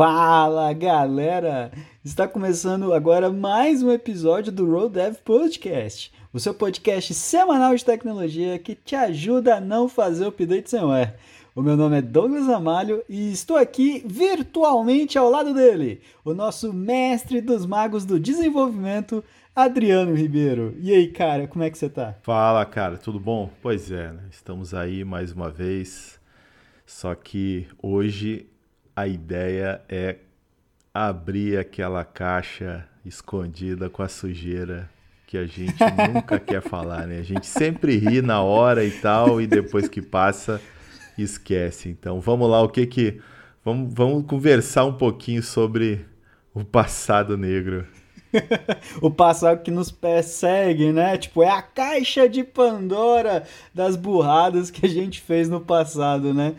Fala galera! Está começando agora mais um episódio do Road Dev Podcast, o seu podcast semanal de tecnologia que te ajuda a não fazer update sem web. O meu nome é Douglas Amalho e estou aqui virtualmente ao lado dele, o nosso mestre dos magos do desenvolvimento, Adriano Ribeiro. E aí, cara, como é que você tá? Fala, cara, tudo bom? Pois é, né? estamos aí mais uma vez. Só que hoje a ideia é abrir aquela caixa escondida com a sujeira que a gente nunca quer falar, né? A gente sempre ri na hora e tal, e depois que passa, esquece. Então vamos lá, o que que. Vamos, vamos conversar um pouquinho sobre o passado negro. o passado que nos persegue, né? Tipo, é a caixa de Pandora das burradas que a gente fez no passado, né?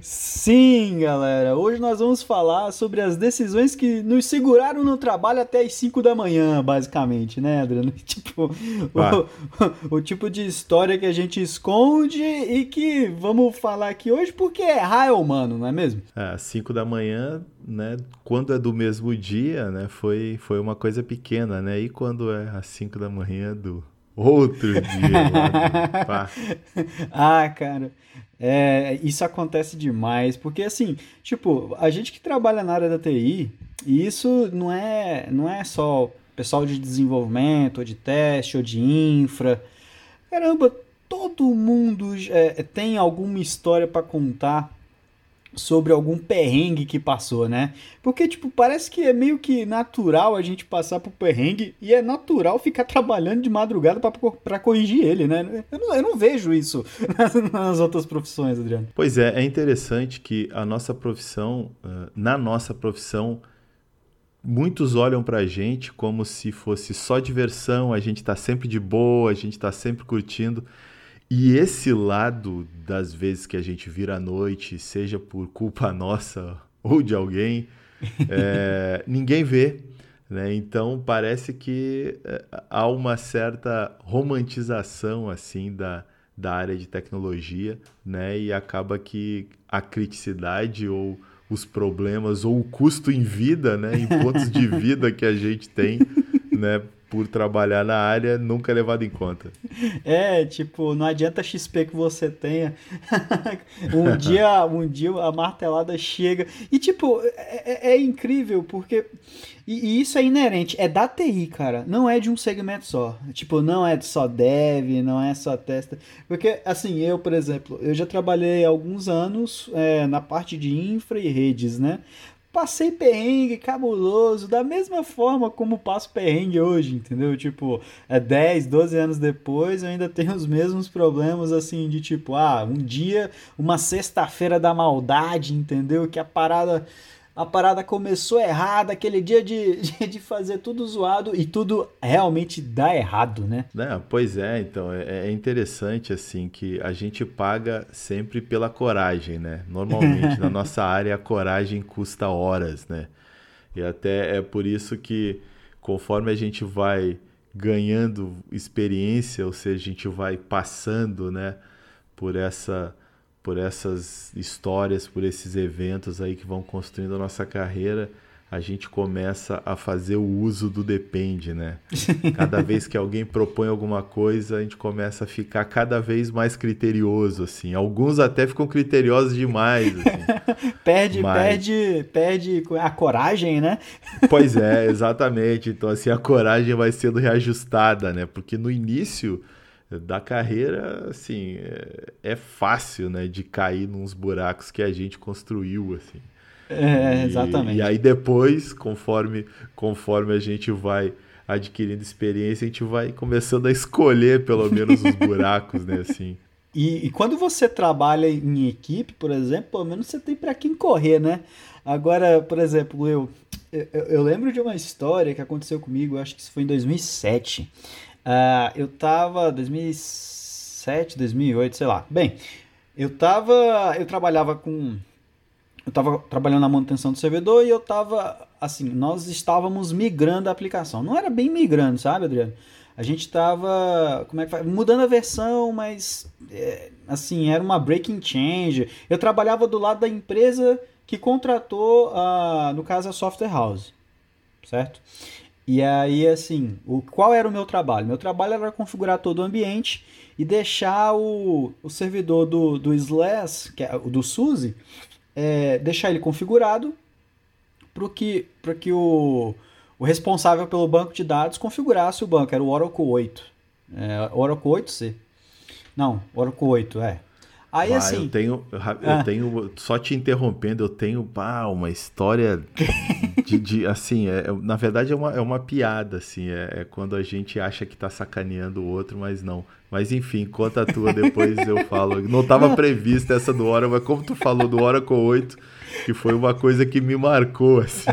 Sim, galera. Hoje nós vamos falar sobre as decisões que nos seguraram no trabalho até as 5 da manhã, basicamente, né, Adriano? Tipo, o, o, tipo de história que a gente esconde e que vamos falar aqui hoje porque é raio humano, não é mesmo? É, 5 da manhã né, quando é do mesmo dia, né, foi, foi uma coisa pequena, né? E quando é às 5 da manhã do outro dia, lá, Ah, cara, é, isso acontece demais, porque assim, tipo, a gente que trabalha na área da TI, e isso não é, não é só pessoal de desenvolvimento, ou de teste, ou de infra. Caramba, todo mundo é, tem alguma história para contar sobre algum perrengue que passou, né? Porque, tipo, parece que é meio que natural a gente passar por perrengue e é natural ficar trabalhando de madrugada para corrigir ele, né? Eu não, eu não vejo isso nas, nas, outras profissões, Adriano. Pois é, é interessante que a nossa profissão, na nossa profissão, muitos olham pra gente como se fosse só diversão, a gente tá sempre de boa, a gente tá sempre curtindo. E esse lado das vezes que a gente vira à noite, seja por culpa nossa ou de alguém, é, ninguém vê. Né? Então parece que é, há uma certa romantização assim da, da área de tecnologia, né? E acaba que a criticidade ou os problemas ou o custo em vida, né? Em pontos de vida que a gente tem, né? Por trabalhar na área nunca é levado em conta. É, tipo, não adianta XP que você tenha. um dia, um dia a martelada chega. E tipo, é, é, é incrível porque e, e, isso é inerente, é da TI, cara, não é de um segmento só. Tipo, não é só dev, não é só testa. Porque, assim, eu, por exemplo, eu já trabalhei alguns anos é, na parte de infra e redes, né? Passei perrengue cabuloso, da mesma forma como passo perrengue hoje, entendeu? Tipo, é 10, 12 anos depois, eu ainda tenho os mesmos problemas, assim, de tipo, ah, um dia, uma sexta-feira da maldade, entendeu? Que a parada a parada começou errada, aquele dia de, de, de, fazer tudo zoado e tudo realmente dá errado, né? É, pois é, então, é, é, interessante assim que a gente paga sempre pela coragem, né? Normalmente na nossa área a coragem custa horas, né? E até é por isso que conforme a gente vai ganhando experiência, ou seja, a gente vai passando, né, por essa por essas histórias, por esses eventos aí que vão construindo a nossa carreira, a gente começa a fazer o uso do depende, né? Cada vez que alguém propõe alguma coisa, a gente começa a ficar cada vez mais criterioso, assim. Alguns até ficam criteriosos demais, assim. perde, Mas... perde, perde a coragem, né? pois é, exatamente. Então, assim, a coragem vai sendo reajustada, né? Porque no início da carreira, assim, é, é, fácil, né, de cair nos buracos que a gente construiu, assim. É, exatamente. E, aí depois, conforme, conforme a gente vai adquirindo experiência, a gente vai começando a escolher pelo menos os buracos, né, assim. E, e, quando você trabalha em equipe, por exemplo, pelo menos você tem para quem correr, né? Agora, por exemplo, eu, eu, eu lembro de uma história que aconteceu comigo, acho que isso foi em 2007. Uh, eu tava 2007, 2008, sei lá. Bem, eu tava, eu trabalhava com eu tava trabalhando na manutenção do servidor e eu tava assim, nós estávamos migrando a aplicação. Não era bem migrando, sabe, Adriano? A gente estava, como é que faz? Mudando a versão, mas é, assim, era uma breaking change. Eu trabalhava do lado da empresa que contratou, uh, no caso, a Software House, certo? E aí, assim, o, qual era o meu trabalho? Meu trabalho era configurar todo o ambiente e deixar o, o servidor do, do Slash, que é do SUSE, é, deixar ele configurado para que, que o, o responsável pelo banco de dados configurasse o banco. Era o Oracle 8. É, Oracle 8C. Não, Oracle 8, é. Aí ah, assim. Eu tenho, eu ah. tenho, só te interrompendo, eu tenho pá, uma história de, de assim, é, na verdade é uma, é uma piada, assim, é, é, quando a gente acha que tá sacaneando o outro, mas não. Mas enfim, conta a tua, depois eu falo. Não estava prevista essa do Oracle, mas como tu falou do Oracle 8, que foi uma coisa que me marcou, assim,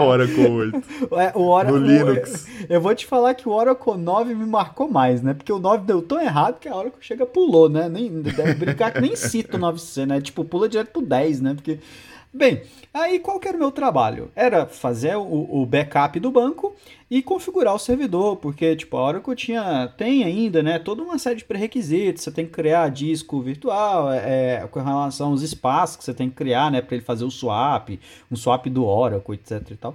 o Oracle 8. É, o Oracle, no Linux. Eu, eu vou te falar que o Oracle 9 me marcou mais, né? Porque o 9 deu tão errado que a Oracle chega pulou, né? Nem, deve brincar que nem cita o 9C, né? Tipo, pula direto pro 10, né? Porque Bem, aí qual que era o meu trabalho? Era fazer o, o, backup do banco e configurar o servidor, porque tipo, a Oracle tinha, tem ainda né, toda uma série de pré-requisitos, você tem que criar disco virtual, é, é com relação aos espaços que você tem que criar né, para ele fazer o swap, um swap do Oracle, etc e tal.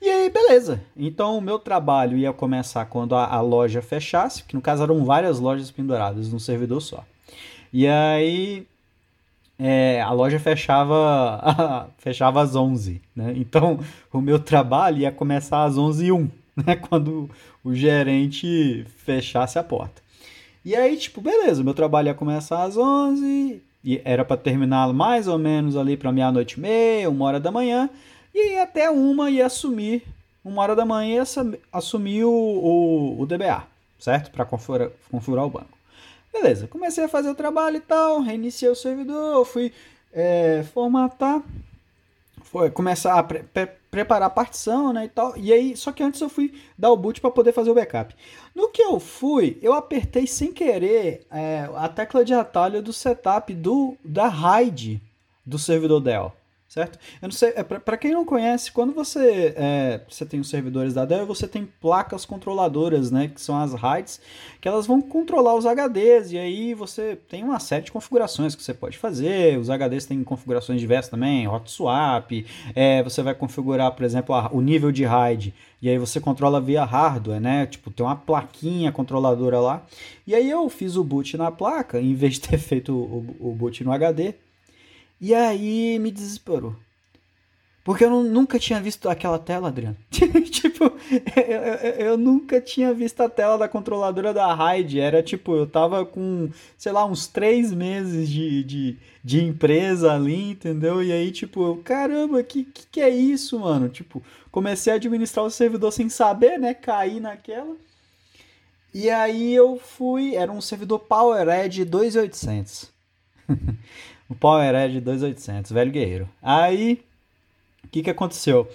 E aí, beleza. Então, o meu trabalho ia começar quando a, a loja fechasse, que no caso eram várias lojas penduradas num servidor só. E aí, é, a loja fechava, fechava às 11, né? Então, o meu trabalho ia começar às 11h01, né? Quando o gerente fechasse a porta. E aí, tipo, beleza, meu trabalho ia começar às 11 e era para terminar mais ou menos ali para meia-noite e meia, uma hora da manhã, e até uma ia assumir, uma hora da manhã ia assumir o, o, o DBA, certo? Para configurar, configurar o banco. Beleza, comecei a fazer o trabalho e tal, reiniciei o servidor, fui é, formatar, foi começar a pre pre preparar a partição, né, e tal. E aí, só que antes eu fui dar o boot para poder fazer o backup. No que eu fui, eu apertei sem querer é, a tecla de atalho do setup do da RAID do servidor Dell certo? Eu não sei, é, para quem não conhece, quando você, é, você tem os servidores da Dell, você tem placas controladoras, né, que são as RAIDs, que elas vão controlar os HDs, e aí você tem uma série de configurações que você pode fazer, os HDs têm configurações diversas também, hot swap, é, você vai configurar, por exemplo, a, o nível de RAID, e aí você controla via hardware, né, tipo, tem uma plaquinha controladora lá, e aí eu fiz o boot na placa, em vez de ter feito o, o boot no HD, e aí me desesperou. Porque eu nunca tinha visto aquela tela, Adriano. tipo, eu, eu, eu, nunca tinha visto a tela da controladora da Raid. Era tipo, eu tava com, sei lá, uns três meses de, de, de empresa ali, entendeu? E aí, tipo, caramba, que, que, que é isso, mano? Tipo, comecei a administrar o servidor sem saber, né? Caí naquela. E aí eu fui, era um servidor PowerEdge 2800. o PowerEdge 2800, velho guerreiro. Aí, o que que aconteceu?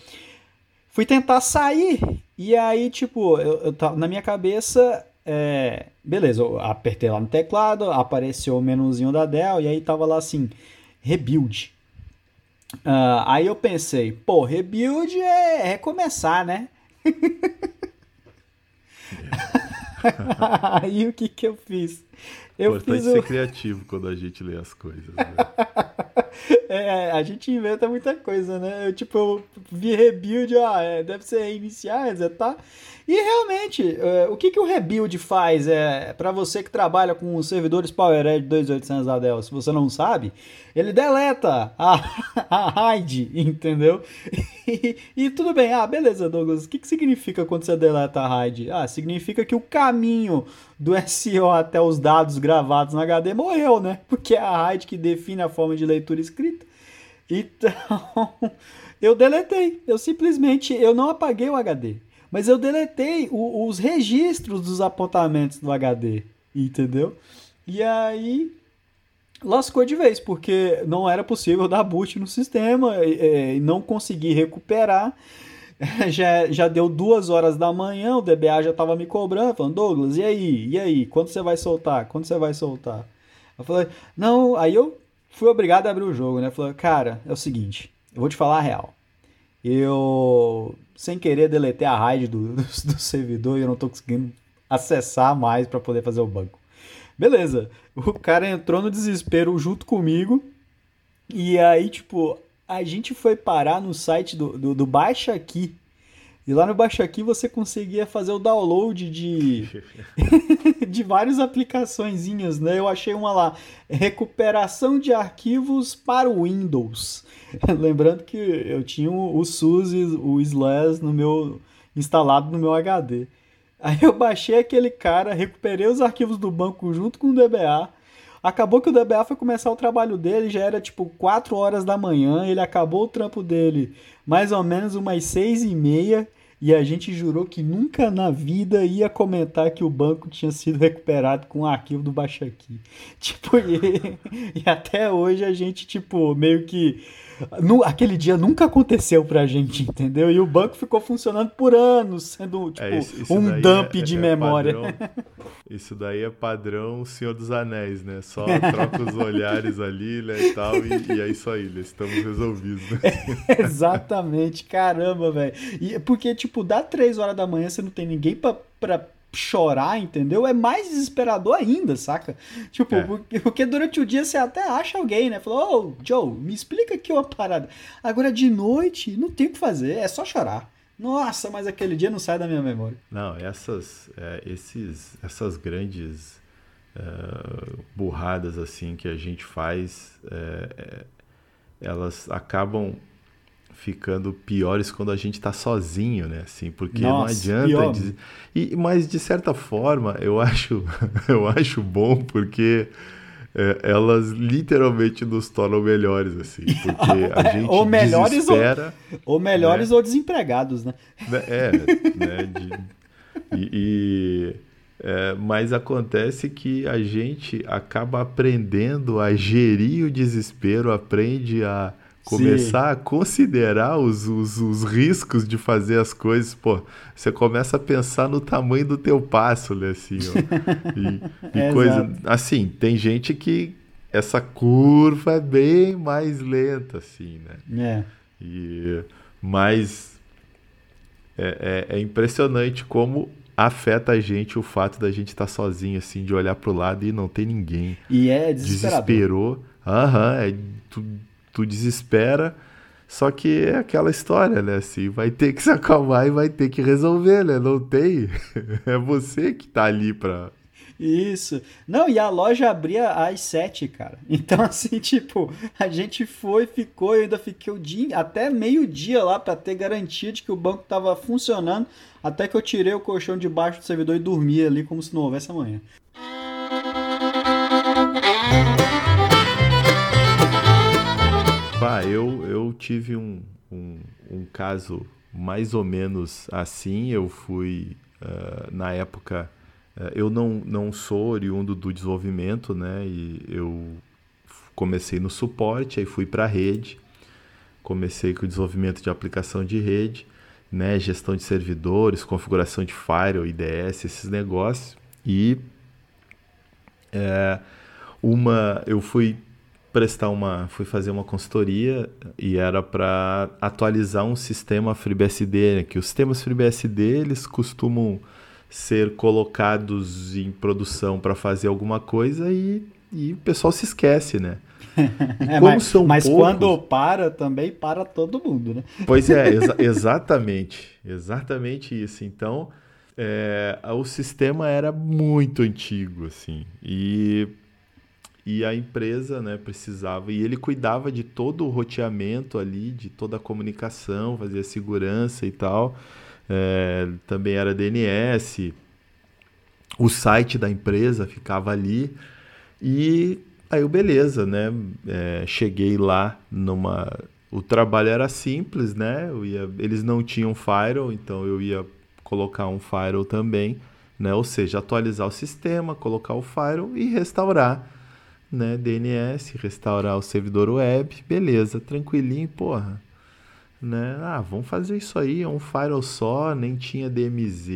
Fui tentar sair e aí, tipo, eu, eu na minha cabeça, é, beleza, eu apertei lá no teclado, apareceu o menuzinho da Dell e aí tava lá assim, rebuild. Uh, aí eu pensei, pô, rebuild é recomeçar, né? aí o que que eu fiz? Eu Importante ser criativo quando a gente lê as coisas. Né? é, a gente inventa muita coisa, né? Eu, tipo, eu vi rebuild, ah, é, deve ser reiniciar, tá? E realmente, é, o que, que o rebuild faz é para você que trabalha com os servidores PowerEdge 2800 da Dell? Se você não sabe, ele deleta a, a RAID, entendeu? E, e, tudo bem, ah, beleza, Douglas. O que, que significa quando você deleta a RAID? Ah, significa que o caminho do SEO até os dados gravados no HD morreu, né? Porque é a RAID que define a forma de leitura escrita. Então, eu deletei. Eu simplesmente, eu não apaguei o HD. Mas eu deletei o, os registros dos apontamentos do HD, entendeu? E aí lascou de vez, porque não era possível dar boot no sistema e, não consegui recuperar. Já, já deu duas horas da manhã, o DBA já estava me cobrando, falando, Douglas, e aí? E aí? Quando você vai soltar? Quando você vai soltar? Eu falei, não, aí eu fui obrigado a abrir o jogo, né? Falei, cara, é o seguinte, eu vou te falar a real. Eu sem querer deletei a RAID do, do, do servidor e eu não estou conseguindo acessar mais para poder fazer o banco. Beleza, o cara entrou no desespero junto comigo e aí, tipo, a gente foi parar no site do, do, do Baixa Aqui. E lá no Baixa Aqui você conseguia fazer o download de, de várias aplicaçõezinhas, né? Eu achei uma lá, recuperação de arquivos para o Windows. Lembrando que eu tinha o SUSE, o SLAS no meu instalado no meu HD. Aí eu baixei aquele cara, recuperei os arquivos do banco junto com o DBA. Acabou que o DBA foi começar o trabalho dele, já era tipo 4 horas da manhã, ele acabou o trampo dele mais ou menos umas 6 e meia. E a gente jurou que nunca na vida ia comentar que o banco tinha sido recuperado com o arquivo do Baixa Aqui. Tipo, e, e até hoje a gente, tipo, meio que no, aquele dia nunca aconteceu pra gente, entendeu? E o banco ficou funcionando por anos, sendo tipo, é, isso, isso um dump é, de é memória. Padrão, isso daí é padrão Senhor dos Anéis, né? Só troca os olhares ali, né, e tal, e, e é isso aí, né? estamos resolvidos. Né? exatamente, caramba, velho. Porque, tipo, dá três horas da manhã, você não tem ninguém pra, pra chorar, entendeu? É mais desesperador ainda, saca? Tipo, é. porque, durante o dia você até acha alguém, né? Falou, ô, oh, Joe, me explica aqui uma parada. Agora de noite, não tem o que fazer, é só chorar. Nossa, mas aquele dia não sai da minha memória. Não, essas, é, esses, essas grandes é, burradas assim que a gente faz, é, é, elas acabam ficando piores quando a gente está sozinho, né? Assim, porque Nossa, não adianta. E, mas de certa forma, eu acho, eu acho bom porque é, elas literalmente nos tornam melhores, assim, porque a gente ou melhores desespera, ou, ou melhores né? ou desempregados, né? né é, né? De, e, e é, mas acontece que a gente acaba aprendendo a gerir o desespero, aprende a começar Sim. a considerar os, os, os, riscos de fazer as coisas, pô, você começa a pensar no tamanho do teu passo, né, assim, ó. E, e é coisa, assim, tem gente que essa curva é bem mais lenta, assim, né? É. E, mas é, é, é impressionante como afeta a gente o fato da gente estar tá sozinho, assim, de olhar pro lado e não ter ninguém. E é desesperador. Desesperou. Aham, é... Tu, tu desespera. Só que é aquela história, né? Assim, vai ter que se acalmar e vai ter que resolver, né? Não tem. É você que tá ali pra. Isso. Não, e a loja abria às sete, cara. Então, assim, tipo, a gente foi, ficou, eu ainda fiquei o dia, até meio-dia lá para ter garantia de que o banco tava funcionando, até que eu tirei o colchão debaixo do servidor e dormi ali como se não houvesse amanhã. Bah, eu, eu tive um, um, um caso mais ou menos assim. Eu fui, uh, na época, uh, eu não, não sou oriundo do desenvolvimento, né? E eu comecei no suporte, aí fui para a rede. Comecei com o desenvolvimento de aplicação de rede, né? Gestão de servidores, configuração de firewall, IDS, esses negócios. E é, uma, eu fui prestar uma, fui fazer uma consultoria e era para atualizar um sistema FreeBSD, né? que os sistemas FreeBSD eles costumam ser colocados em produção para fazer alguma coisa e, e o pessoal se esquece, né? É, mas, mas poucos... quando para também para todo mundo, né? Pois é, exa exatamente, exatamente isso. Então, é, o sistema era muito antigo, assim, e e a empresa né, precisava, e ele cuidava de todo o roteamento ali, de toda a comunicação, fazia segurança e tal. É, também era DNS, o site da empresa ficava ali. E aí eu, beleza, né? É, cheguei lá numa. O trabalho era simples, né? Ia... Eles não tinham firewall, então eu ia colocar um firewall também, né? Ou seja, atualizar o sistema, colocar o firewall e restaurar né, DNS, restaurar o servidor web, beleza, tranquilinho, porra. Né? Ah, vamos fazer isso aí, é um firewall só, nem tinha DMZ,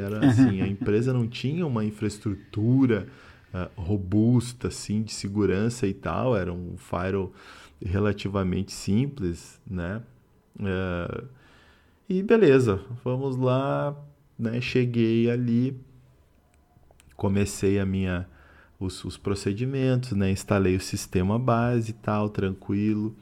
era assim, a empresa não tinha uma infraestrutura uh, robusta, assim, de segurança e tal, era um firewall relativamente simples, né? Uh, e beleza, vamos lá, né? Cheguei ali, comecei a minha os, os procedimentos, né? Instalei o sistema base e tal, tranquilo.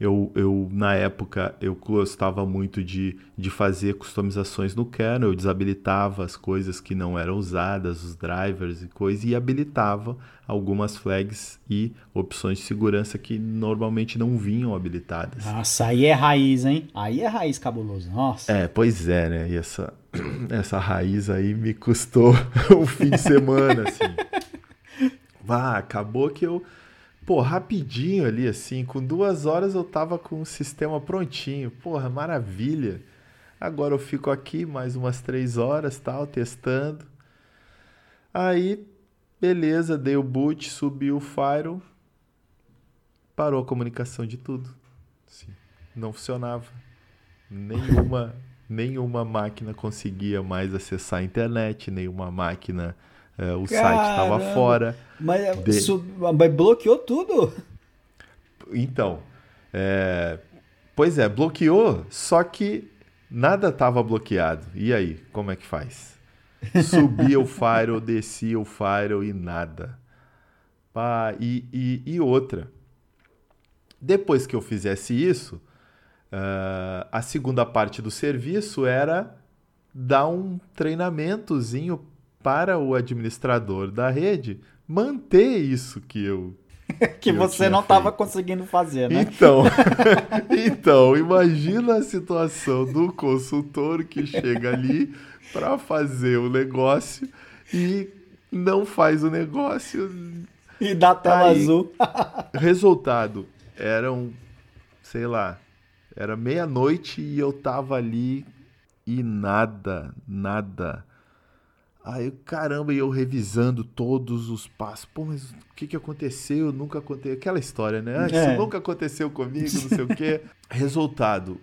Eu, eu, na época, eu gostava muito de, de fazer customizações no kernel, eu desabilitava as coisas que não eram usadas, os drivers e coisas, e habilitava algumas flags e opções de segurança que normalmente não vinham habilitadas. Nossa, aí é raiz, hein? Aí é raiz cabuloso, nossa. É, pois é, né? E essa, essa raiz aí me custou um fim de semana, assim. Vá, acabou que eu pô, rapidinho ali, assim, com duas horas eu tava com o sistema prontinho. Porra, maravilha. Agora eu fico aqui mais umas três horas, tal, testando. Aí, beleza, dei o boot, subi o Firewall, parou a comunicação de tudo. Sim, não funcionava. Nenhuma, nenhuma máquina conseguia mais acessar a internet, nenhuma máquina é, o Caramba, site estava fora. Mas, é, de... isso, mas bloqueou tudo? Então, é... pois é, bloqueou, só que nada estava bloqueado. E aí, como é que faz? Subia o firewall, descia o firewall e nada. Pá, e, e, e outra. Depois que eu fizesse isso, uh, a segunda parte do serviço era dar um treinamentozinho para o administrador da rede manter isso que eu que, que você não estava conseguindo fazer, né? Então, então, imagina a situação do consultor que chega ali para fazer o negócio e não faz o negócio e dá tela Aí, azul. resultado, eram, sei lá, era meia-noite e eu tava ali e nada, nada Aí, caramba, e eu revisando todos os passos. Pô, mas o que, que aconteceu? Nunca aconteceu. Aquela história, né? Ah, isso é. nunca aconteceu comigo, não sei o quê. Resultado,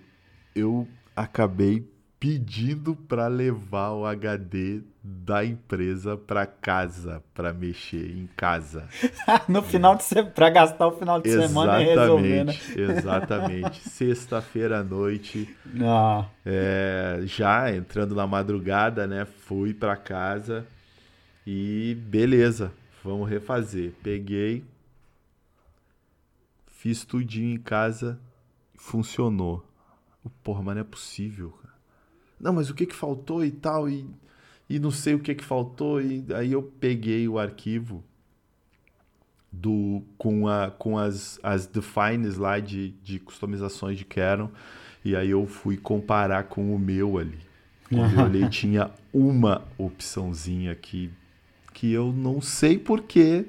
eu acabei pedindo para levar o HD da empresa para casa, para mexer em casa. no final de semana, para gastar o final de exatamente, semana e resolver, né? Exatamente. Sexta-feira à noite, ah. é, já entrando na madrugada, né? Fui para casa e beleza, vamos refazer. Peguei, fiz tudinho em casa, funcionou. Porra, mas não é possível, não, mas o que que faltou e tal, e, e não sei o que que faltou, e aí eu peguei o arquivo do com, a, com as, as defines lá de, de customizações de Canon, e aí eu fui comparar com o meu ali. Quando eu olhei, tinha uma opçãozinha que, que eu não sei porquê,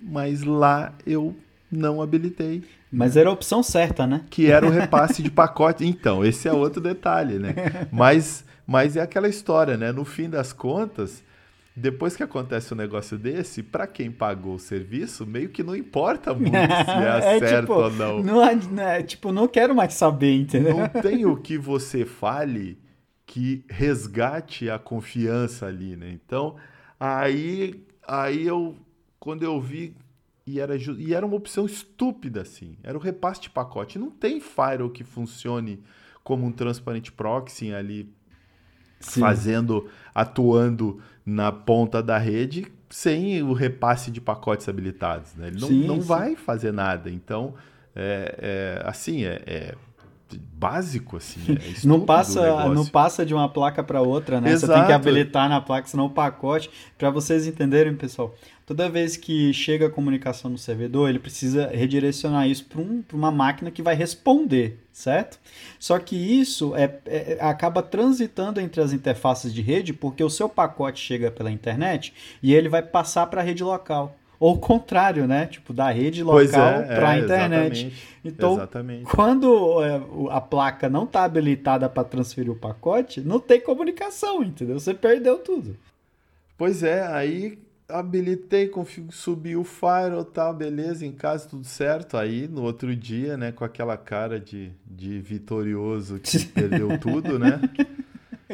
mas lá eu não habilitei. Mas era a opção certa, né? Que era o repasse de pacote. Então, esse é outro detalhe, né? Mas, mas é aquela história, né? No fim das contas, depois que acontece um negócio desse, para quem pagou o serviço, meio que não importa muito se é, é certo tipo, ou não. Não, é, tipo, não quero mais saber, entendeu? Não tem o que você fale que resgate a confiança ali, né? Então, aí, aí eu, quando eu vi e era, e era uma opção estúpida, assim. Era o repasse de pacote. Não tem firewall que funcione como um transparent proxy ali Sim. fazendo, atuando na ponta da rede sem o repasse de pacotes habilitados. Né? Ele não, sim, não sim. vai fazer nada. Então, é, é assim, é, é básico assim. É não passa, não passa de uma placa para outra, né? Exato. Você tem que habilitar na placa, senão o pacote. Para vocês entenderem, pessoal, toda vez que chega a comunicação no servidor, ele precisa redirecionar isso para um, uma máquina que vai responder, certo? Só que isso é, é, acaba transitando entre as interfaces de rede, porque o seu pacote chega pela internet e ele vai passar para a rede local. Ou o contrário, né? Tipo, da rede local é, para a é, internet. Exatamente, então, exatamente. quando é, a placa não está habilitada para transferir o pacote, não tem comunicação, entendeu? Você perdeu tudo. Pois é, aí habilitei, config... subi o firewall, tal, beleza, em casa tudo certo. Aí no outro dia, né, com aquela cara de, de vitorioso que perdeu tudo, né?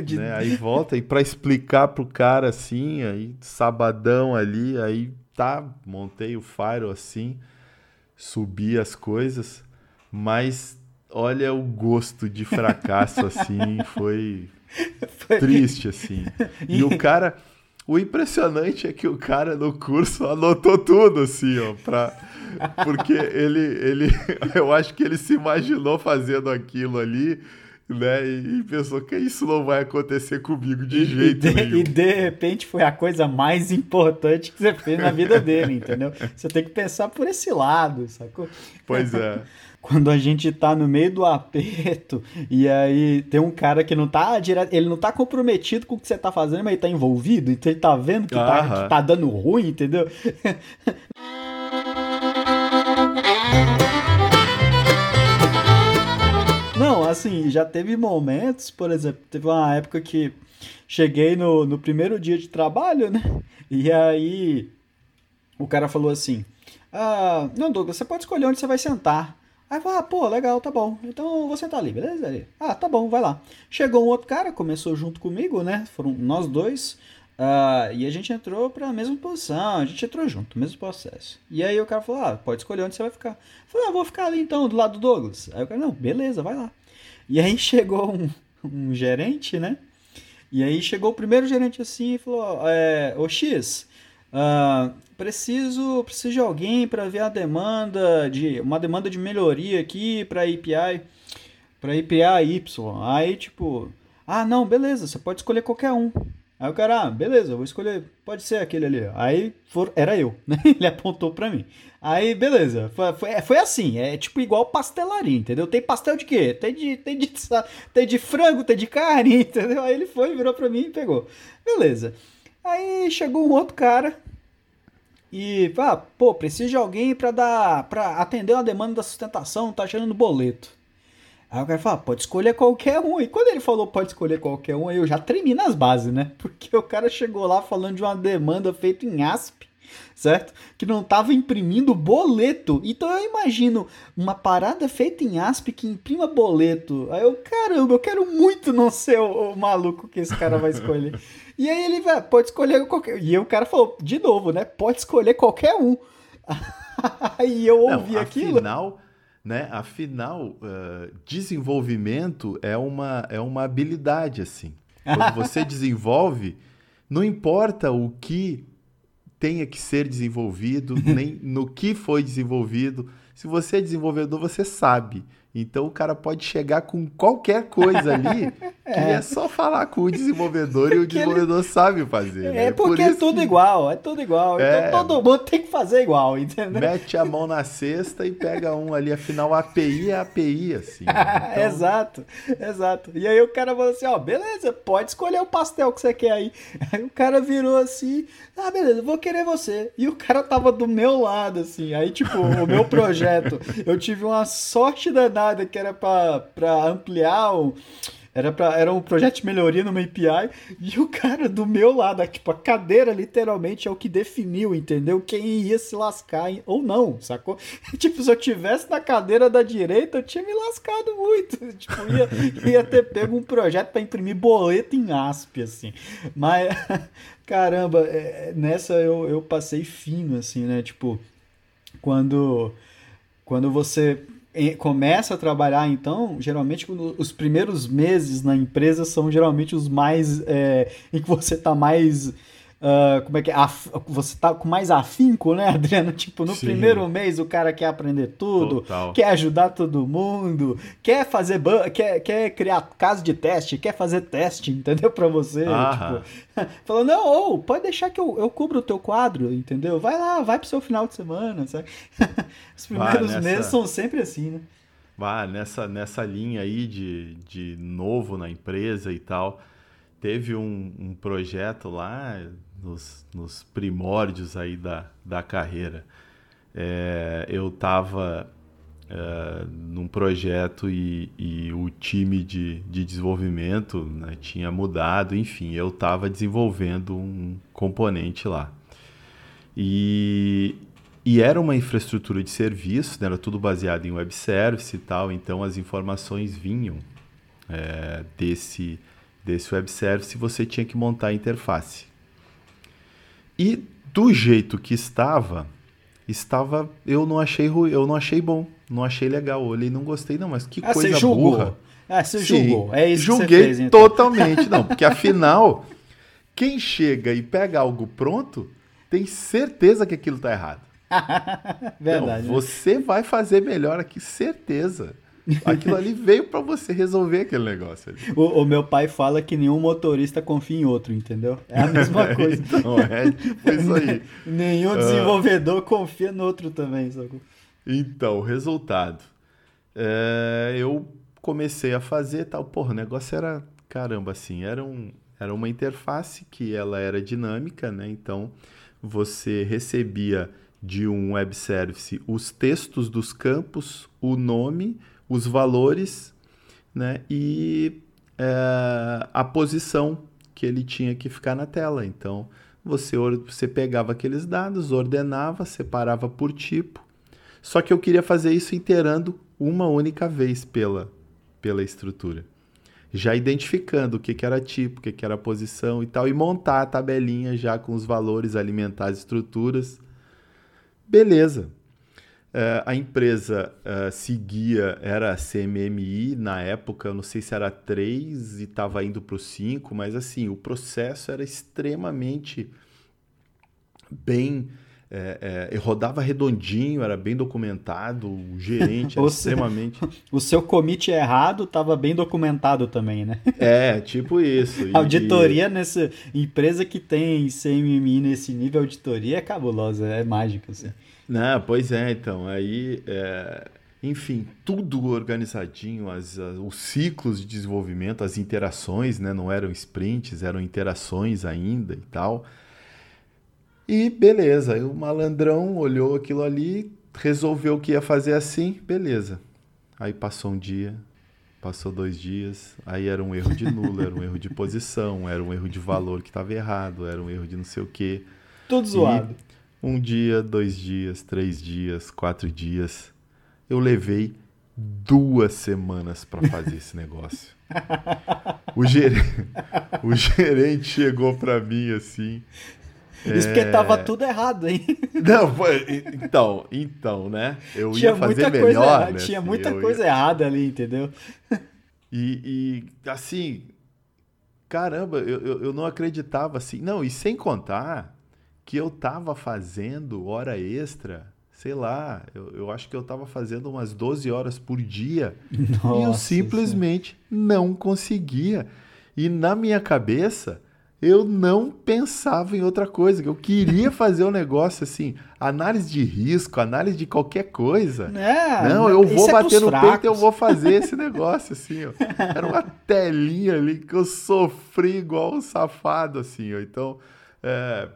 De... né? Aí volta e para explicar pro cara assim, aí sabadão ali, aí tá, montei o Fire assim, subi as coisas, mas olha o gosto de fracasso assim, foi, foi... triste assim. E o cara O impressionante é que o cara no curso anotou tudo, assim, ó, pra... porque ele, ele, eu acho que ele se imaginou fazendo aquilo ali, né, e pensou que isso não vai acontecer comigo de jeito e de, nenhum. E de repente foi a coisa mais importante que você fez na vida dele, entendeu? Você tem que pensar por esse lado, sacou? Pois é. Quando a gente tá no meio do aperto e aí tem um cara que não tá direto, ele não tá comprometido com o que você tá fazendo, mas ele tá envolvido, então ele tá vendo que, tá, que tá dando ruim, entendeu? Não, assim, já teve momentos, por exemplo, teve uma época que cheguei no, no primeiro dia de trabalho, né? E aí o cara falou assim: ah, Não, Douglas, você pode escolher onde você vai sentar. Aí falou, ah, pô, legal, tá bom. Então você tá ali, beleza? Ele, ah, tá bom, vai lá. Chegou um outro cara, começou junto comigo, né? Foram nós dois. Uh, e a gente entrou pra mesma posição, a gente entrou junto, mesmo processo. E aí o cara falou, ah, pode escolher onde você vai ficar. Eu falei, ah, vou ficar ali então, do lado do Douglas. Aí o cara, não, beleza, vai lá. E aí chegou um, um gerente, né? E aí chegou o primeiro gerente assim e falou, é, ô X, Uh, preciso, preciso de alguém para ver a demanda de uma demanda de melhoria aqui para API, para API Y. Aí tipo, ah não, beleza, você pode escolher qualquer um. Aí o cara, ah, beleza, eu vou escolher, pode ser aquele ali. Aí for, era eu, né? Ele apontou para mim. Aí beleza, foi, foi, foi, assim, é tipo igual pastelaria, entendeu? Tem pastel de quê? Tem de, tem de, tem de frango, tem de carne, entendeu? Aí ele foi, virou para mim e pegou. Beleza. Aí chegou um outro cara e, ah, pô, preciso de alguém para dar, para atender uma demanda da sustentação, tá chegando boleto. Aí o cara fala, pode escolher qualquer um. E quando ele falou pode escolher qualquer um, eu já tremi nas bases, né? Porque o cara chegou lá falando de uma demanda feita em ASP certo? Que não estava imprimindo boleto. Então eu imagino uma parada feita em ASP que imprima boleto. Aí eu, caramba, eu quero muito não ser o, o maluco que esse cara vai escolher. e aí ele vai, pode escolher qualquer. E o cara falou, de novo, né? Pode escolher qualquer um. aí eu ouvi não, aquilo. Afinal, né? Afinal, uh, desenvolvimento é uma, é uma habilidade, assim. Quando você desenvolve, não importa o que tenha que ser desenvolvido, nem no que foi desenvolvido. Se você é desenvolvedor, você sabe. Então o cara pode chegar com qualquer coisa ali, que é, é só falar com o desenvolvedor e o desenvolvedor ele... sabe fazer. É né? porque Por é tudo que... igual, é tudo igual. Então, é... Então todo mundo tem que fazer igual, entendeu? Mete a mão na cesta e pega um ali, afinal a API é API, assim. Então... exato, exato. E aí o cara falou assim, ó, beleza, pode escolher o pastel que você quer aí. Aí o cara virou assim, ah, beleza, vou querer você. E o cara tava do meu lado, assim. Aí, tipo, o meu projeto, eu tive uma sorte danada que era para ampliar o. Era, pra, era um projeto de melhoria numa API e o cara do meu lado, tipo, a cadeira literalmente é o que definiu, entendeu? Quem ia se lascar ou não, sacou? Tipo, se eu tivesse na cadeira da direita, eu tinha me lascado muito. Tipo, ia, ia ter pego um projeto para imprimir boleto em ASP, assim. Mas, caramba, é, nessa eu, eu passei fino, assim, né? Tipo, quando, quando você começa a trabalhar, então, geralmente os primeiros meses na empresa são geralmente os mais. É, em que você está mais. Uh, como é que é? Af você tá com mais afinco, né, Adriano? Tipo, no Sim. primeiro mês o cara quer aprender tudo, Total. quer ajudar todo mundo, quer fazer quer, quer criar caso de teste, quer fazer teste, entendeu? Pra você. Ah. Tipo, falando, não, oh, pode deixar que eu, eu cubro o teu quadro, entendeu? Vai lá, vai pro seu final de semana, sabe? Os primeiros nessa... meses são sempre assim, né? Vá, nessa, nessa linha aí de, de novo na empresa e tal, teve um, um projeto lá nos, nos primórdios aí da, da carreira. É, eu estava é, num projeto e, e, o time de, de desenvolvimento né, tinha mudado, enfim, eu estava desenvolvendo um componente lá. E, e era uma infraestrutura de serviço, né, era tudo baseado em web service e tal, então as informações vinham é, desse, desse web service e você tinha que montar a interface. E do jeito que estava, estava, eu não achei ruim, eu não achei bom, não achei legal, olhei, não gostei não, mas que ah, coisa burra. Ah, você Sim, julgou. É isso Julguei fez, então. totalmente, não, porque afinal Quem chega e pega algo pronto, tem certeza que aquilo está errado. Verdade. Então, você vai fazer melhor aqui, certeza. Aquilo ali veio para você resolver aquele negócio. O, o, meu pai fala que nenhum motorista confia em outro, entendeu? É a mesma coisa. então, é, isso aí. nenhum ah. desenvolvedor uh... confia no outro também. Sabe? Então, resultado. É, eu comecei a fazer tal. Porra, o negócio era, caramba, assim, era, um, era uma interface que ela era dinâmica, né? Então, você recebia de um web service os textos dos campos, o nome os valores né, e é, a posição que ele tinha que ficar na tela. Então, você, você pegava aqueles dados, ordenava, separava por tipo. Só que eu queria fazer isso inteirando uma única vez pela, pela estrutura. Já identificando o que, que era tipo, o que, que era posição e tal, e montar a tabelinha já com os valores, alimentar as estruturas. Beleza. Uh, a empresa uh, seguia, era CMMI na época, não sei se era 3 e estava indo para o 5, mas assim, o processo era extremamente bem. É, é, rodava redondinho, era bem documentado, o gerente era extremamente. o seu commit errado estava bem documentado também, né? É, tipo isso. E, auditoria e... nessa empresa que tem CMMI nesse nível, auditoria é cabulosa, é mágica. Assim. Não, pois é, então. Aí, é, enfim, tudo organizadinho, as, as, os ciclos de desenvolvimento, as interações, né? Não eram sprints, eram interações ainda e tal. E beleza, aí o malandrão olhou aquilo ali, resolveu que ia fazer assim, beleza. Aí passou um dia, passou dois dias, aí era um erro de nulo, era um erro de posição, era um erro de valor que estava errado, era um erro de não sei o quê. Tudo zoado. E um dia, dois dias, três dias, quatro dias. Eu levei duas semanas para fazer esse negócio. O gerente, o gerente chegou para mim assim. Isso porque tava tudo errado, hein? Não, então, então, né? Eu tinha ia fazer melhor. né? Tinha muita assim, coisa ia... errada ali, entendeu? E, e assim, caramba, eu, eu não acreditava assim. Não, e sem contar que eu estava fazendo hora extra, sei lá, eu, eu acho que eu estava fazendo umas 12 horas por dia Nossa, e eu simplesmente não conseguia. E na minha cabeça, eu não pensava em outra coisa, eu queria fazer um negócio assim, análise de risco, análise de qualquer coisa. É, não, eu vou é bater no fracos. peito e eu vou fazer esse negócio assim, ó. Era uma telinha ali que eu sofri igual um safado assim, ó. Então, é,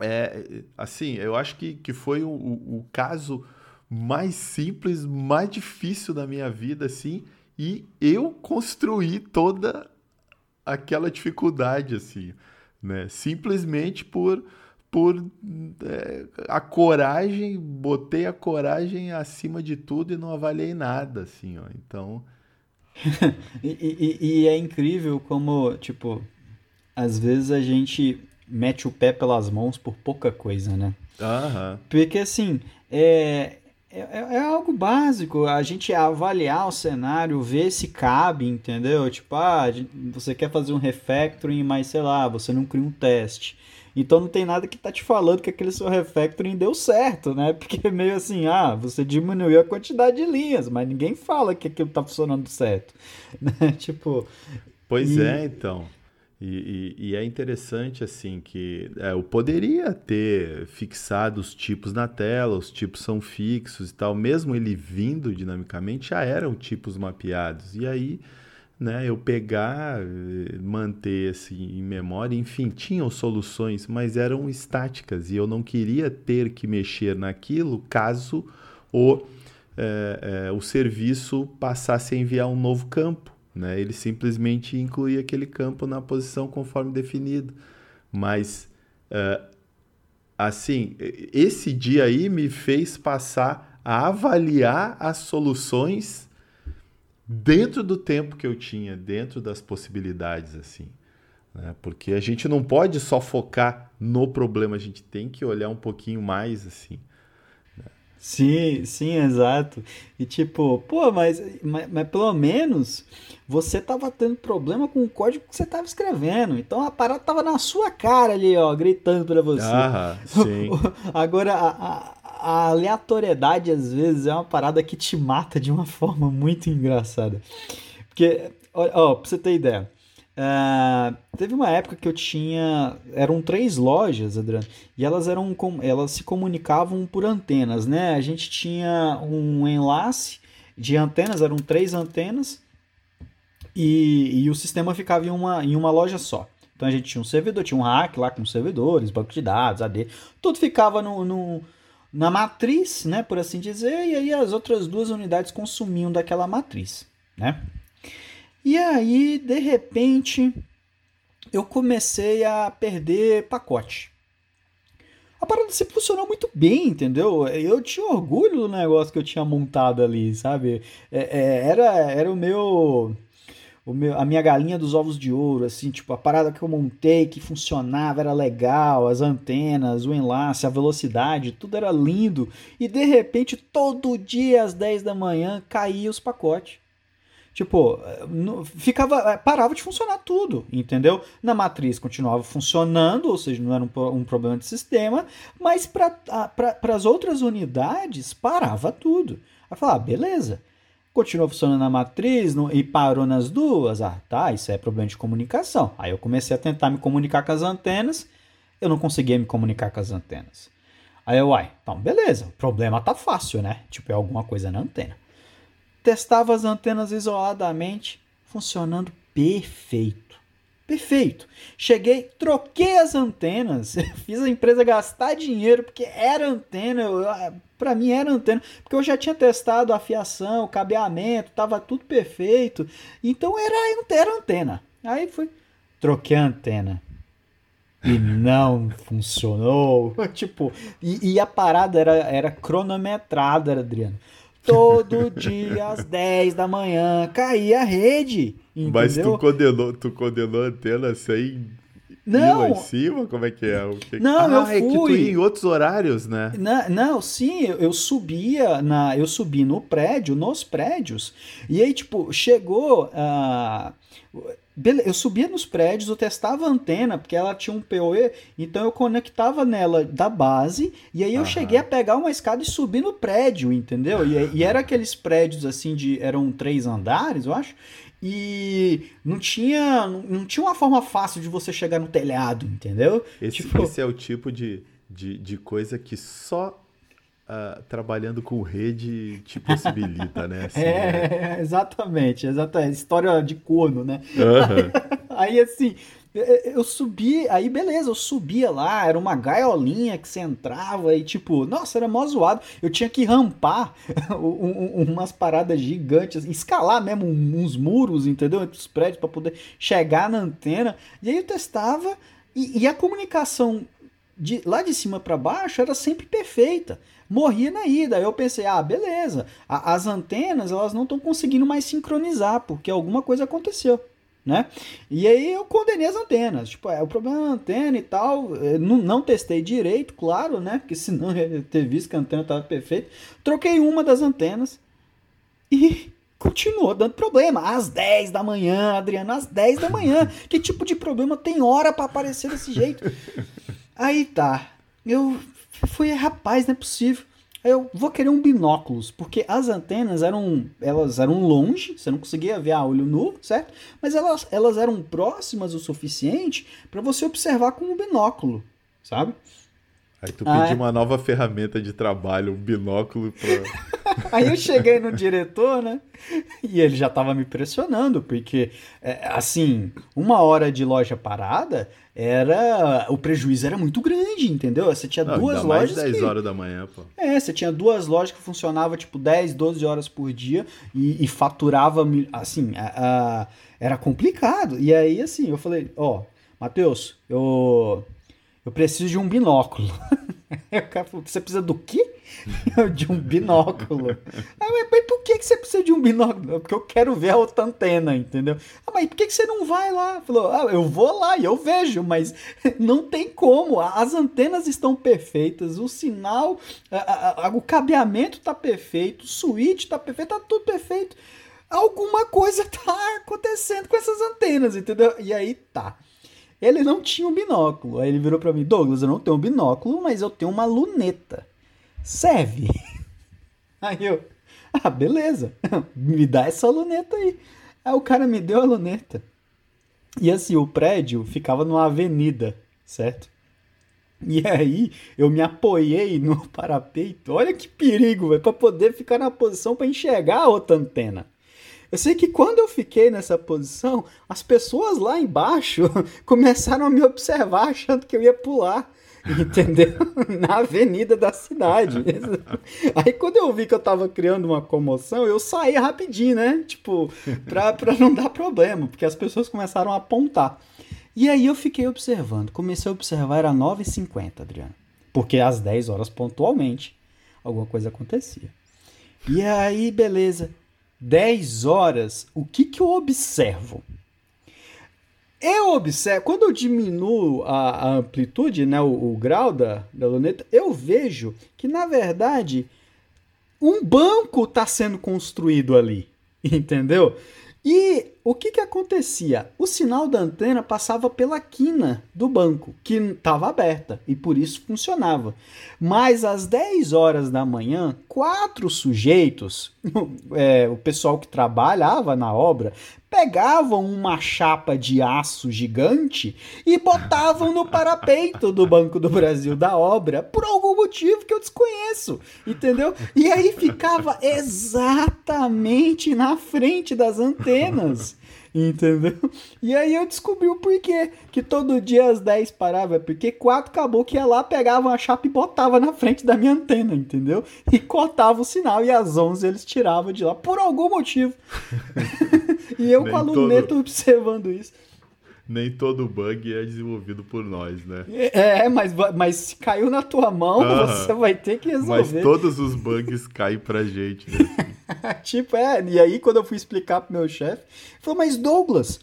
é, assim, eu acho que, que foi o, o caso mais simples, mais difícil da minha vida, assim, e eu construí toda aquela dificuldade, assim, né? Simplesmente por, por é, a coragem, botei a coragem acima de tudo e não avaliei nada, assim, ó. Então... e, e, e é incrível como, tipo, às vezes a gente mete o pé pelas mãos por pouca coisa, né? Uhum. Porque assim, é, é, é, algo básico, a gente avaliar o cenário, ver se cabe, entendeu? Tipo, ah, você quer fazer um refactoring, mas sei lá, você não cria um teste. Então não tem nada que tá te falando que aquele seu refactoring deu certo, né? Porque é meio assim, ah, você diminuiu a quantidade de linhas, mas ninguém fala que aquilo tá funcionando certo. Né? tipo. Pois e... é, então. E, e, e, é interessante assim que é, eu poderia ter fixado os tipos na tela, os tipos são fixos e tal, mesmo ele vindo dinamicamente já eram tipos mapeados. E aí, né, eu pegar, eh, manter assim em memória, enfim, tinham soluções, mas eram estáticas e eu não queria ter que mexer naquilo caso o, é, é, o serviço passasse a enviar um novo campo. Né? Ele simplesmente incluía aquele campo na posição conforme definido. Mas, uh, assim, esse dia aí me fez passar a avaliar as soluções dentro do tempo que eu tinha, dentro das possibilidades, assim. Né? Porque a gente não pode só focar no problema, a gente tem que olhar um pouquinho mais, assim. Sim, sim, exato. E tipo, pô, mas, mas, mas, pelo menos você tava tendo problema com o código que você tava escrevendo. Então a parada tava na sua cara ali, ó, gritando pra você. Ah, sim. Agora, a, a, a aleatoriedade às vezes é uma parada que te mata de uma forma muito engraçada. Porque, ó, ó pra você ter ideia, Uh, teve uma época que eu tinha. Eram três lojas, Adriano, e elas eram elas se comunicavam por antenas, né? A gente tinha um enlace de antenas, eram três antenas, e, e o sistema ficava em uma, em uma loja só. Então a gente tinha um servidor, tinha um rack lá com servidores, banco de dados, AD, tudo ficava no, no, na matriz, né, por assim dizer, e aí as outras duas unidades consumiam daquela matriz, né? E aí, de repente, eu comecei a perder pacote. A parada sempre funcionou muito bem, entendeu? Eu tinha orgulho do negócio que eu tinha montado ali, sabe? É, é, era, era o meu, o meu. A minha galinha dos ovos de ouro, assim, tipo, a parada que eu montei, que funcionava, era legal, as antenas, o enlace, a velocidade, tudo era lindo. E de repente, todo dia às 10 da manhã, caía os pacotes. Tipo, ficava, é, parava de funcionar tudo, entendeu? Na matriz continuava funcionando, ou seja, não era um, um problema de sistema, mas para as outras unidades parava tudo. Aí falar, ah, beleza, continuou funcionando na matriz e parou nas duas. Ah, tá, isso é problema de comunicação. Aí eu comecei a tentar me comunicar com as antenas, eu não conseguia me comunicar com as antenas. Aí eu, uai, então beleza, o problema tá fácil, né? Tipo, é alguma coisa na antena. Testava as antenas isoladamente, funcionando perfeito. Perfeito. Cheguei, troquei as antenas, fiz a empresa gastar dinheiro porque era antena, ah, para mim era antena, porque eu já tinha testado a fiação, o cabeamento, tava tudo perfeito. Então era, era antena. Aí fui, troquei a antena. E não funcionou. tipo, e, e, a parada era, era cronometrada, Adriano todo dia às 10 da manhã caía a rede. Entendeu? Mas tu condenou, tu condenou a antena sem não, lá em cima? Como é que é? O que... Não, ah, eu fui. É que tu ia em outros horários, né? Não, não sim, eu, eu, subia na, eu subi no prédio, nos prédios. E aí, tipo, chegou. Uh, eu subia nos prédios, eu testava a antena, porque ela tinha um PoE, então eu conectava nela da base, e aí eu Aham. cheguei a pegar uma escada e subir no prédio, entendeu? E, e era aqueles prédios assim de. eram três andares, eu acho. E não tinha, não tinha uma forma fácil de você chegar no telhado, entendeu? Esse, tipo... esse é o tipo de, de, de coisa que só Uh, trabalhando com rede te possibilita, né? Assim, é, né? exatamente, exatamente. História de corno, né? Uhum. aí assim, eu subi, aí beleza, eu subia lá, era uma gaiolinha que você entrava e tipo, nossa, era mó zoado. Eu tinha que rampar umas paradas gigantes, escalar mesmo uns muros, entendeu? Entre os prédios para poder chegar na antena. E aí eu testava e, e a comunicação de lá de cima para baixo era sempre perfeita morria na ida. Aí eu pensei, ah, beleza, a, as antenas elas não estão conseguindo mais sincronizar, porque alguma coisa aconteceu. Né? E aí eu condenei as antenas. Tipo, é o problema da antena e tal. Não, não, testei direito, claro, né? Porque senão eu ia ter visto que a antena estava perfeita. Troquei uma das antenas e continuou dando problema. Às 10 da manhã, Adriano, às 10 da manhã. Que tipo de problema tem hora para aparecer desse jeito? Aí tá. Eu foi, rapaz, não é possível. Aí eu vou querer um binóculos, porque as antenas eram, elas eram longe, você não conseguia ver a olho nu, certo? Mas elas, elas eram próximas o suficiente para você observar com um binóculo, sabe? Aí tu pediu ah, é. uma nova ferramenta de trabalho, um binóculo para. Aí eu cheguei no diretor, né? E ele já tava me pressionando, porque, é, assim, uma hora de loja parada era. O prejuízo era muito grande, entendeu? Você tinha Não, duas lojas. Mais 10 que... horas da manhã, pô. É, você tinha duas lojas que funcionavam tipo 10, 12 horas por dia e, e faturava, assim, a, a, era complicado. E aí, assim, eu falei: Ó, oh, Matheus, eu eu preciso de um binóculo. Você precisa do quê? de um binóculo. Aí, mas por que, você precisa de um binóculo? Porque eu quero ver a outra antena, entendeu? Ah, mas por que, você não vai lá? Falou, ah, eu vou lá e eu vejo, mas não tem como. As antenas estão perfeitas, o sinal, a, a, o cabeamento está perfeito, o switch está perfeito, está tudo perfeito. Alguma coisa tá acontecendo com essas antenas, entendeu? E aí tá. Ele não tinha um binóculo. Aí ele virou para mim, Douglas, eu não tenho um binóculo, mas eu tenho uma luneta. Serve? Aí eu, ah, beleza. me dá essa luneta aí. Aí o cara me deu a luneta. E assim, o prédio ficava numa avenida, certo? E aí eu me apoiei no parapeito. Olha que perigo, velho, para poder ficar na posição para enxergar a outra antena. Eu sei que quando eu fiquei nessa posição, as pessoas lá embaixo começaram a me observar achando que eu ia pular. Entendeu? Na avenida da cidade. Aí quando eu vi que eu tava criando uma comoção, eu saí rapidinho, né? Tipo, pra, pra não dar problema, porque as pessoas começaram a apontar. E aí eu fiquei observando. Comecei a observar, era 9h50, Adriano. Porque às 10 horas pontualmente alguma coisa acontecia. E aí, beleza. 10 horas, o que, que eu observo? Eu observo, quando eu diminuo a, a amplitude, né, o, o, grau da, da luneta, eu vejo que, na verdade, um banco está sendo construído ali, entendeu? E o que, que acontecia? O sinal da antena passava pela quina do banco, que estava aberta, e por isso funcionava. Mas às 10 horas da manhã, quatro sujeitos, é, o pessoal que trabalhava na obra, pegavam uma chapa de aço gigante e botavam no parapeito do Banco do Brasil da obra, por algum motivo que eu desconheço, entendeu? E aí ficava exatamente na frente das antenas. Entendeu? E aí eu descobri o porquê. Que todo dia às 10 parava. Porque quatro caboclos ia lá, pegavam a chapa e botava na frente da minha antena, entendeu? E cortava o sinal. E às 11 eles tiravam de lá. Por algum motivo. e eu Nem com a luneta todo... observando isso nem todo bug é desenvolvido por nós, né? É, mas, mas se caiu na tua mão, você vai ter que resolver. Mas todos os bugs caem pra gente, né? tipo, é. E aí, quando eu fui explicar pro meu chefe, ele falou: Mas Douglas,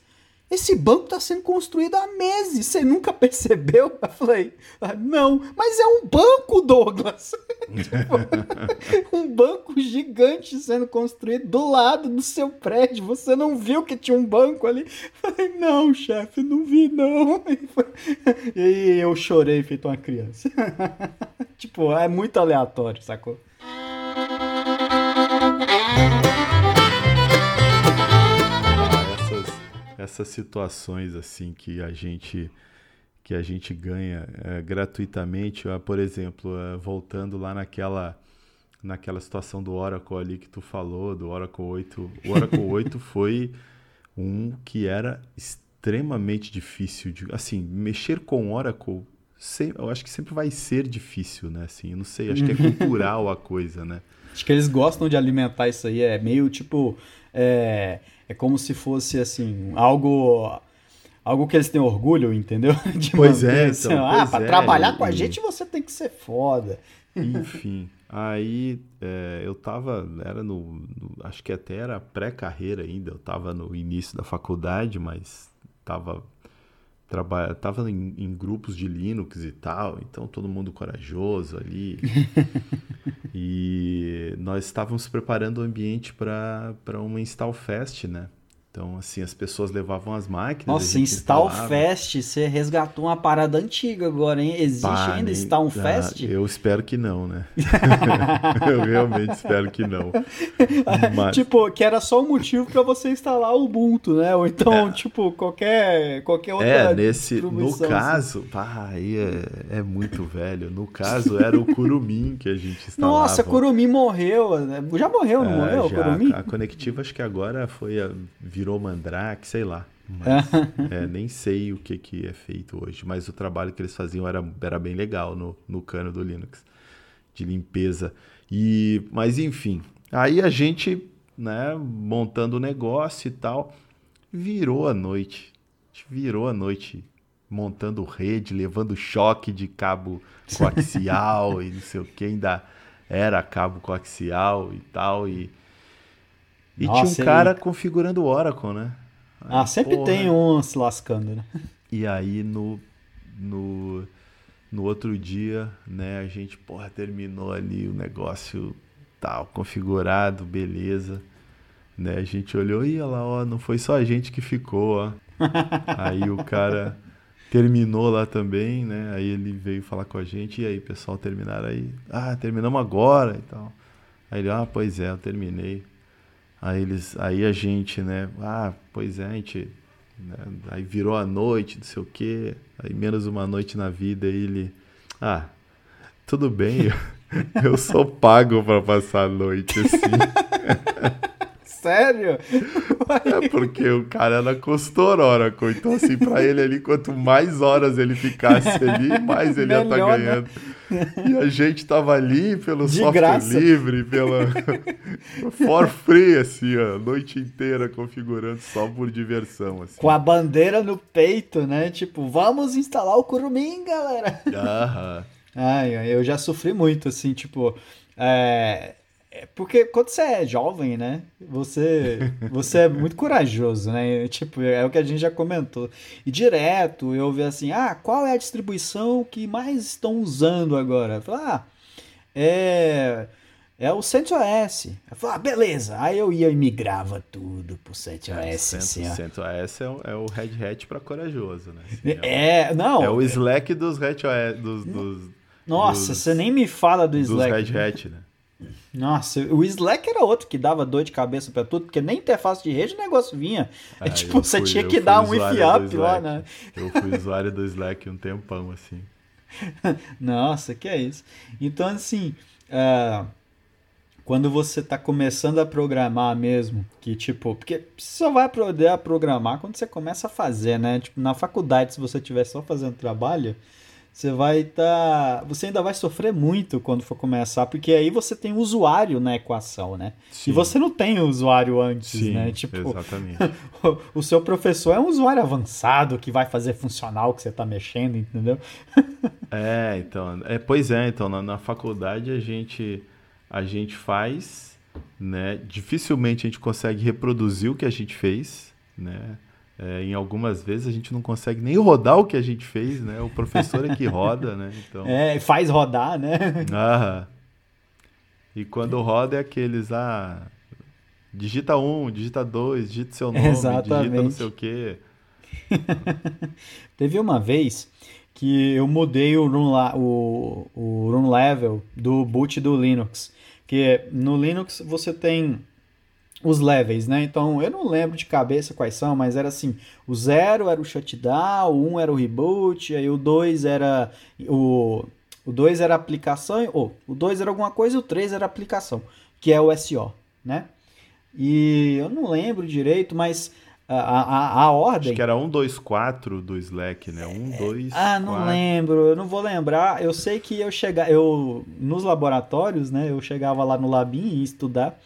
esse banco está sendo construído há meses, você nunca percebeu? Eu falei, ah, não, mas é um banco, Douglas. tipo, um banco gigante sendo construído do lado do seu prédio. Você não viu que tinha um banco ali? Eu falei, não, chefe, não vi, não. E eu chorei feito uma criança. tipo, é muito aleatório, sacou? Essas situações assim que a gente que a gente ganha é, gratuitamente, por exemplo, é, voltando lá naquela naquela situação do Oracle ali que tu falou, do Oracle 8, o Oracle 8 foi um que era extremamente difícil de, assim, mexer com Oracle, eu acho que sempre vai ser difícil, né? Assim, eu não sei, acho que é cultural a coisa, né? Acho que eles gostam de alimentar isso aí, é meio tipo é, é como se fosse assim, algo algo que eles têm orgulho, entendeu? De pois é, assim, então, ah, para é, trabalhar com a gente você tem que ser foda. Enfim, aí é, eu tava, era no, no, acho que até era pré-carreira ainda, eu tava no início da faculdade, mas tava trabalha, tava em, em, grupos de Linux e tal, então todo mundo corajoso ali. e nós estávamos preparando o ambiente para uma Install Fest, né? Então, assim, as pessoas levavam as máquinas. Nossa, Install Fest, você resgatou uma parada antiga agora, hein? Existe Pá, ainda nem... Install ah, Fest? Eu espero que não, né? eu realmente espero que não. Mas... Tipo, que era só um motivo para você instalar o Ubuntu, né? Ou então, é. tipo, qualquer, qualquer outra. É, nesse. No assim. caso, assim. pá, aí é, é muito velho. No caso, era o Kurumin que a gente instalava. Nossa, Kurumin morreu. Né? Já morreu, não é, morreu? Já, Kurumin? A Conectiva, acho que agora foi. A virou Mandrake, sei lá. Mas, é, nem sei o que, que é feito hoje, mas o trabalho que eles faziam era, era bem legal no, no cano do Linux, de limpeza. E, mas enfim, aí a gente, né, montando o negócio e tal, virou a noite. A gente virou a noite montando rede, levando choque de cabo coaxial e não sei o que, ainda era cabo coaxial e tal. E, e Nossa, tinha um cara configurando o Oracle, né? Aí, ah, sempre porra. tem um se lascando, né? E aí no, no, no outro dia, né, a gente, porra, terminou ali o negócio tal, configurado, beleza. Né, a gente olhou e olha lá, ó, não foi só a gente que ficou, ó. aí o cara terminou lá também, né? Aí ele veio falar com a gente, e aí, pessoal, terminaram aí? Ah, terminamos agora e tal. Aí ele, ah, pois é, eu terminei. Aí eles, aí a gente, né? Ah, pois é, a gente. Né? Aí virou a noite, não sei o quê. Aí menos uma noite na vida, aí ele. Ah, tudo bem, eu, eu sou pago para passar a noite assim. Sério? É porque o cara era costor Oracle. Então, assim, pra ele ali, quanto mais horas ele ficasse ali, mais ele Melhor, ia estar tá ganhando. Né? E a gente tava ali pelo De software graça. livre, pela for free, assim, ó, a noite inteira configurando só por diversão. Assim. Com a bandeira no peito, né? Tipo, vamos instalar o Curumim, galera. Aham. Ai, eu já sofri muito, assim, tipo. É, é, porque quando você é jovem, né? Você, você é muito corajoso, né? Tipo, é o que a gente já comentou. E direto eu vi assim: ah, qual é a distribuição que mais estão usando agora? Eu ah, é. É o CentOS. Eu falei, ah, beleza. Aí eu ia e migrava tudo pro CentOS. É, assim, CentOS é, o, é o Red Hat para corajoso, né? Assim, é, é, não. É o Slack dos Red. Dos, dos, Nossa, dos, você nem me fala do Slack. Dos Red Hat, né? Nossa, o Slack era outro que dava dor de cabeça para tudo, porque nem interface de rede o negócio vinha. É, tipo, você fui, tinha que dar um if up lá, né? Eu fui usuário do Slack um tempão, assim. Nossa, que é isso. Então, assim, uh, quando você está começando a programar mesmo, que tipo, porque você só vai poder programar quando você começa a fazer, né? Tipo, na faculdade, se você estiver só fazendo trabalho, você vai estar. Tá... Você ainda vai sofrer muito quando for começar, porque aí você tem usuário na equação, né? Sim. E você não tem usuário antes, Sim, né? Tipo, exatamente. o, seu professor é um usuário avançado que vai fazer funcional o que você está mexendo, entendeu? é, então. É, pois é, então, na, na faculdade a gente, a gente faz, né? Dificilmente a gente consegue reproduzir o que a gente fez, né? É, em algumas vezes a gente não consegue nem rodar o que a gente fez, né? O professor é que roda, né? Então... É, faz rodar, né? Ah, e quando roda é aqueles, ah, digita um, digita dois, digita seu nome, Exatamente. digita não sei o quê. Teve uma vez que eu mudei o run, o, o run level do boot do Linux. Que no Linux você tem os levels, né? Então eu não lembro de cabeça quais são, mas era assim: o zero era o shutdown, o um era o reboot, aí o dois era o. O 2 era aplicação, ou o 2 era alguma coisa e o 3 era aplicação, que é o SO, né? E eu não lembro direito, mas a, a, a ordem. Acho que era 1, 2, 4 do Slack, né? 1, 2. É, ah, não 4. lembro, eu não vou lembrar. Eu sei que eu chegava. Eu, nos laboratórios, né? Eu chegava lá no Labin e ia estudar.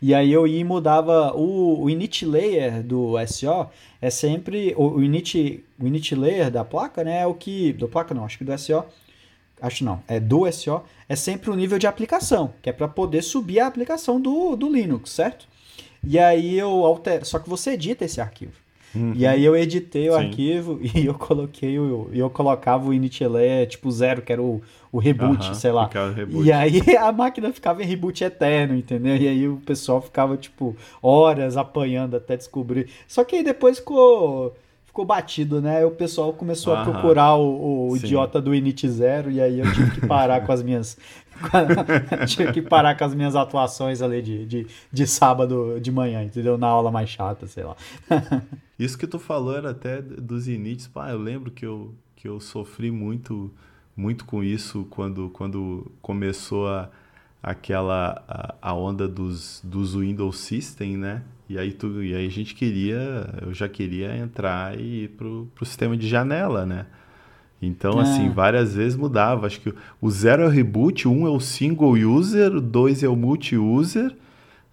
E aí eu ia e mudava o, o init layer do SO. É sempre. O, o, init, o init layer da placa, né? É o que. Do placa não, acho que do SO. Acho não, é do SO. É sempre o nível de aplicação, que é para poder subir a aplicação do, do Linux, certo? E aí eu altero. Só que você edita esse arquivo. Uhum. E aí eu editei o Sim. arquivo e eu coloquei o. eu colocava o initLé tipo zero, que era o, o reboot, uhum, sei lá. Reboot. E aí a máquina ficava em reboot eterno, entendeu? E aí o pessoal ficava, tipo, horas apanhando até descobrir. Só que aí depois ficou ficou batido, né? O pessoal começou a procurar o, o idiota do Init Zero e aí eu tive que parar com as minhas. tive que parar com as minhas atuações ali de, de, de sábado de manhã, entendeu? Na aula mais chata, sei lá. Isso que tu falou era até dos inits. Pá, eu lembro que eu, que eu sofri muito muito com isso quando, quando começou a, aquela a, a onda dos, dos Windows System, né? E aí, tu, e aí a gente queria, eu já queria entrar e ir pro, pro sistema de janela, né? Então, é. assim, várias vezes mudava. Acho que o zero é o reboot, um é o single user, o dois é o multi-user.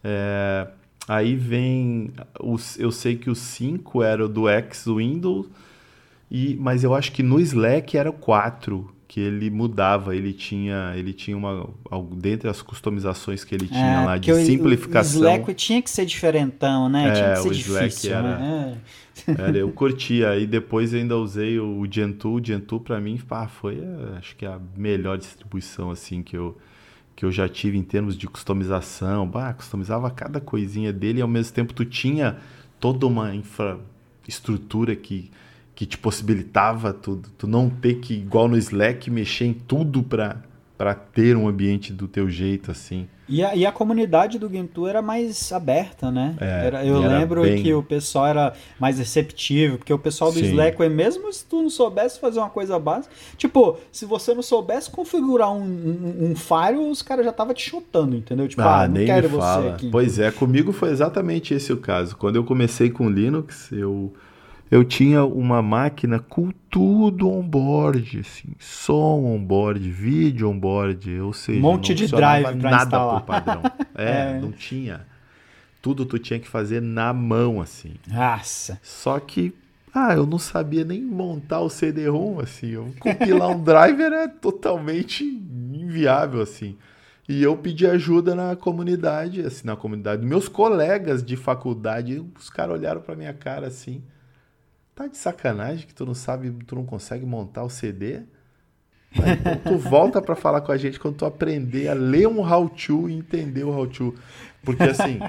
É, aí vem. Os, eu sei que o 5 era o do X Windows, e, mas eu acho que no Slack era o 4 que ele mudava, ele tinha, ele tinha uma, dentre as customizações que ele tinha é, lá de simplificação. O Slack tinha que ser diferentão, né? É, tinha que ser o difícil, era, né? era, eu curtia. E depois ainda usei o Gentoo. O Gentoo para mim, pá, foi, acho que a melhor distribuição assim que eu que eu já tive em termos de customização. Bah, customizava cada coisinha dele e ao mesmo tempo tu tinha toda uma infraestrutura que que te possibilitava tu, tu não ter que, igual no Slack, mexer em tudo para ter um ambiente do teu jeito, assim. E a, e a comunidade do Gentoo era mais aberta, né? É, era, eu era lembro bem... que o pessoal era mais receptivo, porque o pessoal do Sim. Slack, mesmo se tu não soubesse fazer uma coisa básica, tipo, se você não soubesse configurar um, um, um Fire, os caras já estavam te chutando, entendeu? Tipo, ah, ah, não nem quero me você fala. aqui. Pois é, comigo foi exatamente esse o caso. Quando eu comecei com Linux, eu eu tinha uma máquina com tudo on-board, assim, som on-board, vídeo on-board, ou seja, Um monte de drive nada instalar. por padrão. É, É. não tinha. Tudo tu tinha que fazer na mão, assim. Nossa. Só que, ah, eu não sabia nem montar o CD-ROM, assim. Eu compilar um driver é totalmente inviável, assim. E eu pedi ajuda na comunidade, assim, na comunidade. Meus colegas de faculdade, os caras olharam pra minha cara assim. Tá de sacanagem que tu não sabe, tu não consegue montar o CD? Aí, então tu volta pra falar com a gente quando tu aprender a ler um how-to e entender o how-to. Porque assim,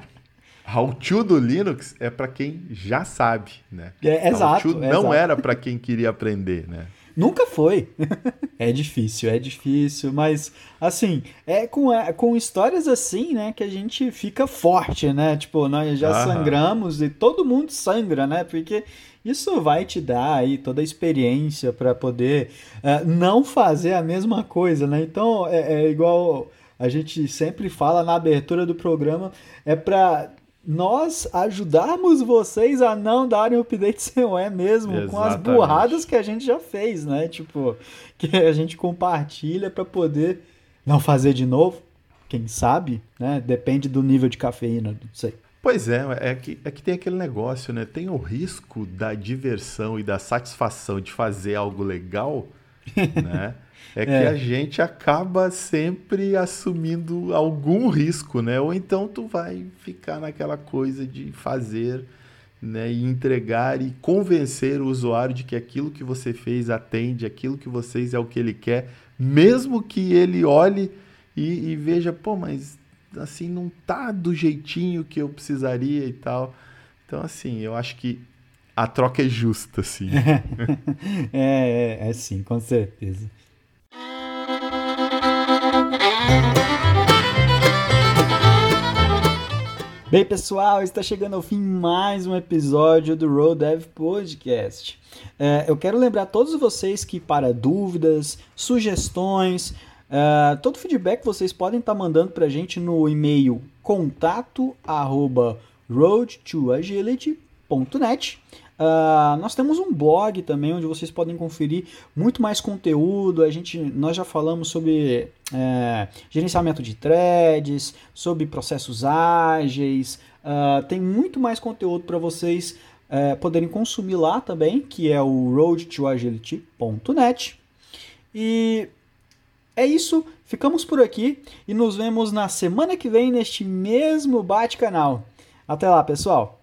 how-to do Linux é pra quem já sabe, né? É, exato, How-to é não exato. era pra quem queria aprender, né? Nunca foi. é difícil, é difícil, mas assim, é com, é com histórias assim, né, que a gente fica forte, né? Tipo, nós já sangramos e todo mundo sangra, né? Porque isso vai te dar aí toda a experiência para poder eh, não fazer a mesma coisa, né? Então, é, é igual a gente sempre fala na abertura do programa, é para nós ajudarmos vocês a não darem update sem é mesmo, com as Exatamente. burradas que a gente já fez, né? Tipo, que a gente compartilha para poder não fazer de novo. Quem sabe, né? Depende do nível de cafeína, não sei. Pois é, é que, é que tem aquele negócio, né? Tem o risco da diversão e da satisfação de fazer algo legal, né? É que É. a gente acaba sempre assumindo algum risco, né? Ou então tu vai ficar naquela coisa de fazer, né? E entregar e convencer o usuário de que aquilo que você fez atende, aquilo que você fez é o que ele quer, mesmo que ele olhe e, e veja, pô, mas assim não tá do jeitinho que eu precisaria e tal. Então, assim, eu acho que a troca é justa, assim. É, é, é sim, com certeza. Bem, pessoal, está chegando ao fim mais um episódio do Road Dev Podcast. É, eu quero lembrar a todos vocês que, para dúvidas, sugestões, é, todo feedback vocês podem estar mandando para a gente no e-mail contato arroba roadtoagility.net. Ah, nós temos um blog também onde vocês podem conferir muito mais conteúdo. A gente, nós já falamos sobre é, gerenciamento de threads, sobre processos ágeis. Ah, tem muito mais conteúdo para vocês é, poderem consumir lá também, que é o roadtoagility.net. E é isso, ficamos por aqui e nos vemos na semana que vem neste mesmo bate-canal. Até lá, pessoal!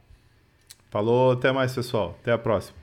Falou, até mais, pessoal. Até a próxima.